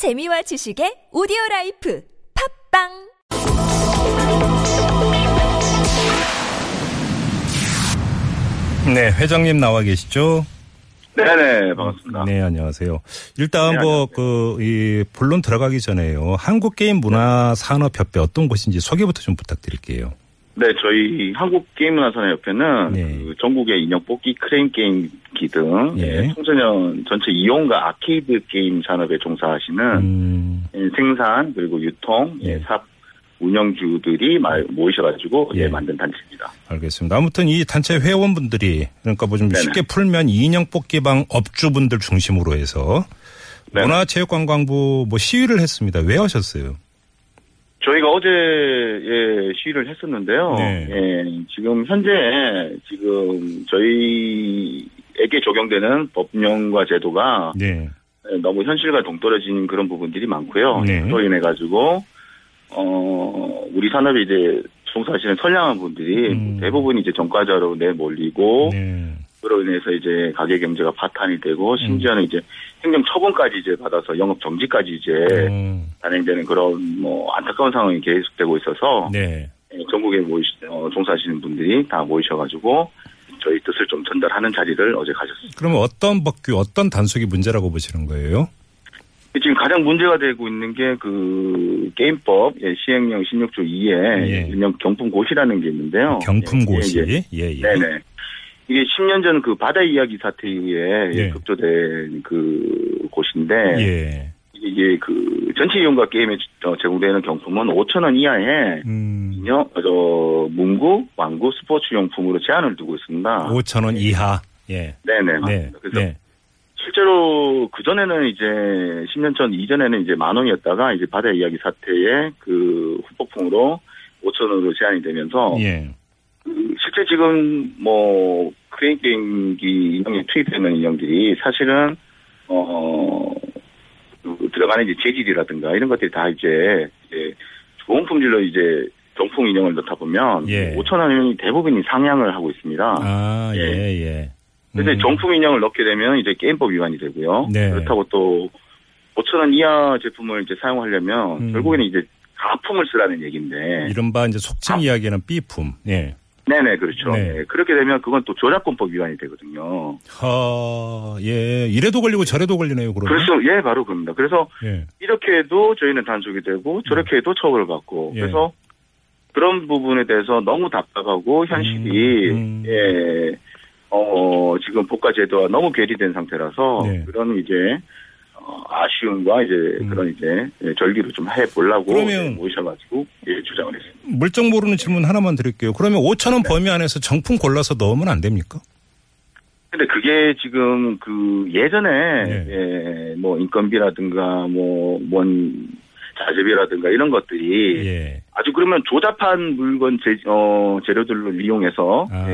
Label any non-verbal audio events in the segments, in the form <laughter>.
재미와 지식의 오디오 라이프 팟빵 네, 회장님 나와 계시죠? 네네 반갑습니다. 네, 안녕하세요. 일단 네, 뭐 그 이 본론 들어가기 전에요. 한국 게임 문화 산업 협회 어떤 곳인지 소개부터 좀 부탁드릴게요. 네 저희 한국 게임문화산업협회는 네. 그 전국의 인형 뽑기 크레인 게임기 등 예. 예, 청소년 전체 이용과 아케이드 게임 산업에 종사하시는 음, 예, 생산 그리고 유통 예. 예, 사업 운영주들이 마- 모이셔가지고 예. 예, 만든 단체입니다. 알겠습니다. 아무튼 이 단체 회원분들이 그러니까 뭐 좀. 쉽게 풀면 인형 뽑기방 업주분들 중심으로 해서. 문화체육관광부 뭐 시위를 했습니다. 왜 하셨어요? 저희가 어제 예, 시위를 했었는데요. 네. 예, 지금 현재 지금 저희에게 적용되는 법령과 제도가 네. 네, 너무 현실과 동떨어진 그런 부분들이 많고요. 네. 또 인해 가지고 어 우리 산업에 이제 종사하시는 선량한 분들이 음. 대부분 이제 정가자로 내몰리고 네. 그로 인해서 이제 가게 경제가 파탄이 되고 심지어는 이제 행정 처분까지 이제 받아서 영업 정지까지 이제 음, 단행되는 그런 뭐 안타까운 상황이 계속되고 있어서 네. 예, 전국에 모이 어, 종사하시는 분들이 다 모이셔가지고 저희 뜻을 좀 전달하는 자리를 어제 가졌습니다. 그러면 어떤 법규, 어떤 단속이 문제라고 보시는 거예요? 지금 가장 문제가 되고 있는 게 그 게임법 예, 시행령 16조 2에 예. 경품고시라는 게 있는데요. 경품고시. 예, 예, 예. 네네. 이게 10년 전 그 바다 이야기 사태 이후에 예. 급조된 그 곳인데 예. 이게 그 전체 이용과 게임에 어, 제공되는 경품은 5천 원 이하의 음, 인형, 어, 저 문구, 왕구, 스포츠 용품으로 제한을 두고 있습니다. 5천 원 이하. 예. 네네. 네. 그래서 네. 실제로 그 전에는 이제 10년 전 이전에는 이제 만 원이었다가 이제 바다 이야기 사태에 그 후폭풍으로 5천 원으로 제한이 되면서 예. 그 실제 지금 뭐 크레인 게임기 인형에 투입되는 인형들이 사실은 어그 들어가는 이제 재질이라든가 이런 것들이 다 이제 이제 좋은 품질로 이제 정품 인형을 넣다 보면 예. 5천 원이 대부분이 상향을 하고 있습니다. 아, 예, 예. 예. 근데 음, 정품 인형을 넣게 되면 이제 게임법 위반이 되고요. 네. 그렇다고 또 5천 원 이하 제품을 이제 사용하려면 음. 결국에는 이제 가품을 쓰라는 얘기인데. 이른바 이제 속칭 아. 이야기하는 B품. 예. 네네 그렇죠. 네. 네, 그렇게 되면 그건 또 저작권법 위반이 되거든요. 하, 예. 이래도 걸리고 저래도 걸리네요, 그러면. 그래서 예 바로 그럽니다. 그래서 예. 이렇게 해도 저희는 단속이 되고 저렇게 해도 처벌을 받고 예. 그래서 그런 부분에 대해서 너무 답답하고 현실이 음. 예, 어, 지금 복과 제도와 너무 괴리된 상태라서 네. 그런 이제 어, 아쉬움과 이제 음. 그런 이제 예, 절기를 좀 해보려고 그러면- 예, 모이셔가지고 예, 주장을 했습니다. 물정 모르는 질문 하나만 드릴게요. 그러면 5천 원 범위 안에서 정품 골라서 넣으면 안 됩니까? 근데 그게 지금 그 예전에 네. 예, 뭐 인건비라든가 뭐뭔 자재비라든가 이런 것들이 예. 아주 그러면 조잡한 물건 재, 어, 재료들을 이용해서 아.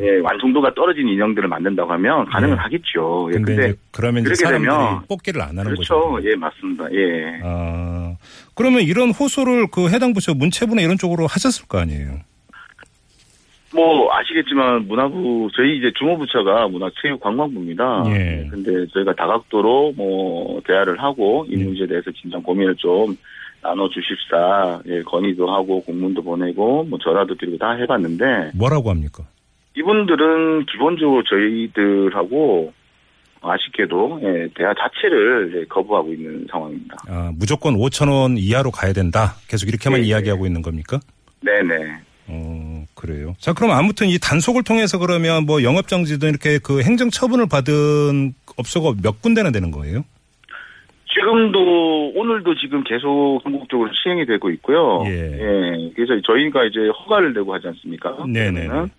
예, 예, 완성도가 떨어진 인형들을 만든다고 하면 가능은 네. 하겠죠. 예, 근데, 근데 그러면 이제 그렇게 사람들이 되면 뽑기를 안 하는 그렇죠. 거죠. 예, 맞습니다. 예. 아, 그러면 이런 호소를 그 해당 부처 문체부나 이런 쪽으로 하셨을 거 아니에요? 뭐 아시겠지만 문화부 저희 이제 주무부처가 문화체육관광부입니다. 예. 근데 저희가 다각도로 뭐 대화를 하고 이 예. 문제에 대해서 진정 고민을 좀 나눠 주십사 예, 건의도 하고 공문도 보내고 뭐 전화도 드리고 다 해봤는데 뭐라고 합니까? 이분들은 기본적으로 저희들하고 아쉽게도 예, 대화 자체를 예, 거부하고 있는 상황입니다. 아, 무조건 5천 원 이하로 가야 된다. 계속 이렇게만 예, 예. 이야기하고 있는 겁니까? 네네. 어, 그래요. 자, 그럼 아무튼 이 단속을 통해서 그러면 뭐 영업 정지도 이렇게 그 행정 처분을 받은 업소가 몇 군데나 되는 거예요? 지금도 오늘도 지금 계속 전국적으로 시행이 되고 있고요. 예. 그래서 저희가 이제 허가를 내고 하지 않습니까? 그러면은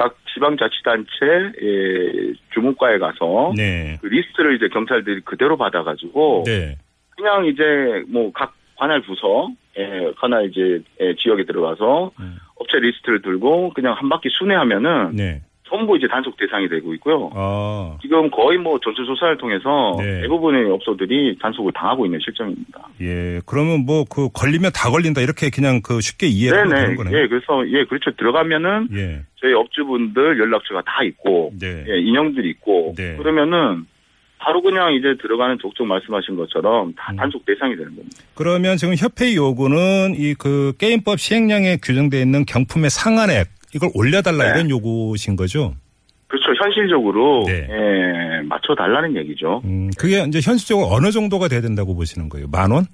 각 지방자치단체 예, 주무과에 가서 네. 그 리스트를 이제 경찰들이 그대로 받아가지고 네. 그냥 이제 뭐 각 관할 부서 예, 관할 이제 예, 지역에 들어가서 음. 업체 리스트를 들고 그냥 한 바퀴 순회하면은 네. 전부 이제 단속 대상이 되고 있고요. 아, 지금 거의 뭐 전수 조사를 통해서 네. 대부분의 업소들이 단속을 당하고 있는 실정입니다. 예. 그러면 뭐 그 걸리면 다 걸린다 이렇게 그냥 그 쉽게 이해를 하면 네네. 되는 거네요. 예, 그래서 예, 그렇죠. 들어가면은 예. 저희 업주분들 연락처가 다 있고, 네. 예, 인형들이 있고, 네. 그러면은 바로 그냥 이제 들어가는 족족 말씀하신 것처럼 다 음. 단속 대상이 되는 겁니다. 그러면 지금 협회 요구는 이 그 게임법 시행령에 규정되어 있는 경품의 상한액 이걸 올려달라 네. 이런 요구신 거죠? 그렇죠. 현실적으로 네. 예, 맞춰 달라는 얘기죠. 음, 그게 이제 현실적으로 어느 정도가 돼야 된다고 보시는 거예요? 만 원?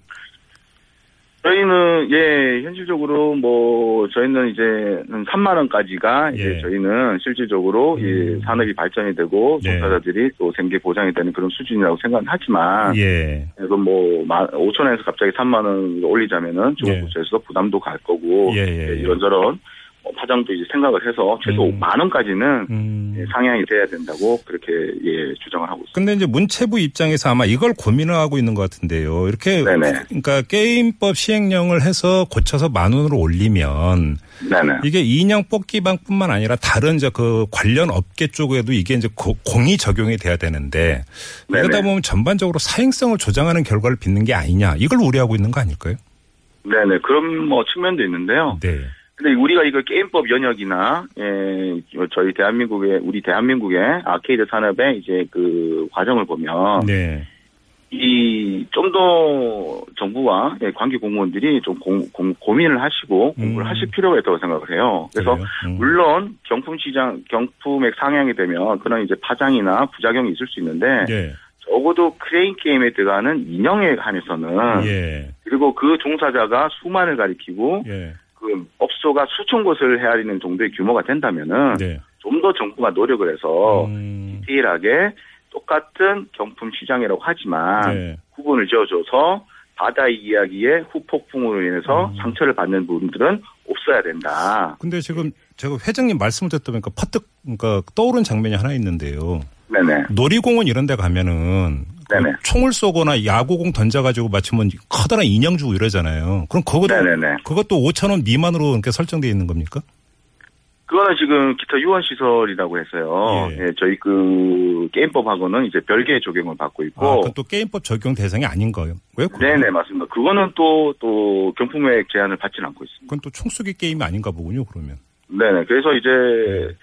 저희는 예 현실적으로 뭐 저희는 이제 한 3만 원까지가 이제 예. 저희는 실질적으로 음. 이 산업이 발전이 되고 예. 종사자들이 또 생계 보장이 되는 그런 수준이라고 생각은 하지만 예. 그래서 뭐 5천 원에서 갑자기 3만 원 올리자면은 예. 중앙부처에서 부담도 갈 거고 예, 예, 예. 이런저런 뭐 파장도 이제 생각을 해서 최소 음. 만 원까지는 음. 예, 상향이 돼야 된다고 그렇게 예 주장을 하고 있습니다. 근데 이제 문체부 입장에서 아마 이걸 고민을 하고 있는 것 같은데요. 이렇게 네네. 그러니까 게임법 시행령을 해서 고쳐서 만 원으로 올리면 네네. 이게 인형 뽑기 방뿐만 아니라 다른 이제 그 관련 업계 쪽에도 이게 이제 고- 공이 적용이 돼야 되는데 이러다 네네. 보면 전반적으로 사행성을 조장하는 결과를 빚는 게 아니냐 이걸 우려하고 있는 거 아닐까요? 네네 그런 뭐 측면도 있는데요. 네. 근데 우리가 이거 게임법 연역이나 예, 저희 대한민국의 우리 대한민국의 아케이드 산업의 이제 그 과정을 보면 네. 이 좀 더 정부와 예, 관계 공무원들이 좀 공, 공- 고민을 하시고 공부를 음. 하실 필요가 있다고 생각을 해요. 그래서? 음. 물론 경품 시장 경품액 상향이 되면 그런 이제 파장이나 부작용이 있을 수 있는데 예. 적어도 크레인 게임에 들어가는 인형에 한해서는 예. 그리고 그 종사자가 수만을 가리키고 예. 그 업소가 수천 곳을 헤아리는 정도의 규모가 된다면은 네. 좀더 정부가 노력을 해서 음. 디테일하게 똑같은 경품 시장이라고 하지만 네. 구분을 지어줘서 바다 이야기의 후폭풍으로 인해서 음. 상처를 받는 분들은 없어야 된다. 근데 지금 제가 회장님 말씀을 듣다 보니까 퍼뜩 그러니까 떠오른 장면이 하나 있는데요. 네네. 놀이공원 이런 데 가면은 그 네네. 총을 쏘거나 야구공 던져가지고 맞추면 커다란 인형 주고 이러잖아요. 그럼 그것도 네네네. 그것도 5천 원 미만으로 이렇게 설정되어 있는 겁니까? 그거는 지금 기타 유원 시설이라고 해서요. 예. 예, 저희 그 게임법하고는 이제 별개의 적용을 받고 아, 있고. 그건 또 게임법 적용 대상이 아닌 거예요. 왜? 네네 맞습니다. 그거는 또또 경품액 제한을 받지는 않고 있습니다. 그건 또 총쏘기 게임이 아닌가 보군요. 그러면. 네네. 그래서 이제 네.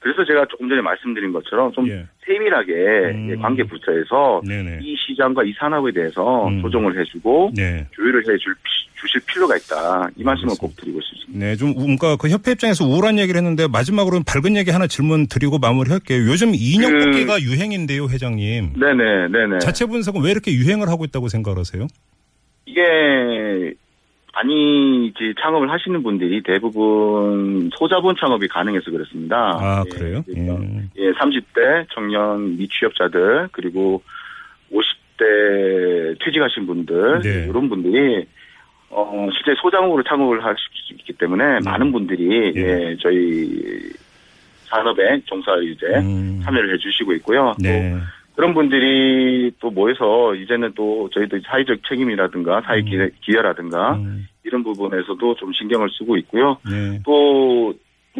그래서 제가 조금 전에 말씀드린 것처럼 좀 예. 세밀하게 음. 예, 관계 부처에서 네네. 이 시장과 이 산업에 대해서 음. 조정을 해주고 네. 조율을 해줄 피- 주실 필요가 있다. 이 말씀을. 꼭 드리고 싶습니다. 네, 좀 뭔가 그 협회 입장에서 우울한 얘기를 했는데 마지막으로 밝은 얘기 하나 질문 드리고 마무리할게요. 요즘 인형 그- 뽑기가 유행인데요, 회장님. 네네 네네. 자체 분석은 왜 이렇게 유행을 하고 있다고 생각하세요? 이게 많이 이제 창업을 하시는 분들이 대부분 소자본 창업이 가능해서 그렇습니다. 아, 예, 그래요? 그러니까 예. 예, 30대 청년 미취업자들 그리고 50대 퇴직하신 분들 네. 이런 분들이 어 실제 소장으로 창업을 할 수 있기 때문에 많은 분들이 예. 예, 저희 산업에 종사 이제 음. 참여를 해주시고 있고요. 또 네. 그런 분들이 또 모여서 이제는 또 저희도 사회적 책임이라든가 사회 기여, 기여라든가 음. 이런 부분에서도 좀 신경을 쓰고 있고요. 네. 또,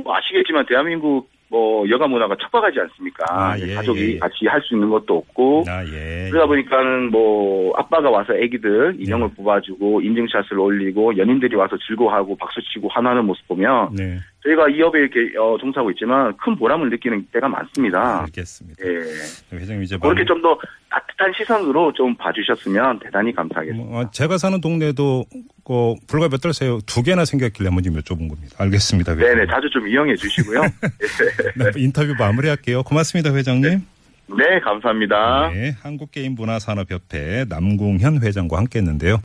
뭐 아시겠지만 대한민국 뭐 여가 문화가 척박하지 않습니까? 아, 예, 가족이 예. 같이 할 수 있는 것도 없고 아, 예. 그러다 보니까는 뭐 아빠가 와서 애기들 인형을 네. 뽑아주고 인증샷을 올리고 연인들이 와서 즐거워하고 박수치고 환호하는 모습 보면 네. 저희가 이 업에 이렇게 어, 종사하고 있지만 큰 보람을 느끼는 때가 많습니다. 알겠습니다. 예. 회장님 이제 그렇게 마무리- 좀더 따뜻한 시선으로 좀 봐주셨으면 대단히 감사하겠습니다. 뭐, 어, 제가 사는 동네도 그 불과 몇 달 새에 두 개나 생겼길래 한번 좀 여쭤본 겁니다. 알겠습니다. 회장님. 네네, 자주 좀 이용해 주시고요. <laughs> 네, 인터뷰 마무리할게요. 고맙습니다, 회장님. 네, 감사합니다. 네, 한국게임문화산업협회 남궁현 회장과 함께했는데요.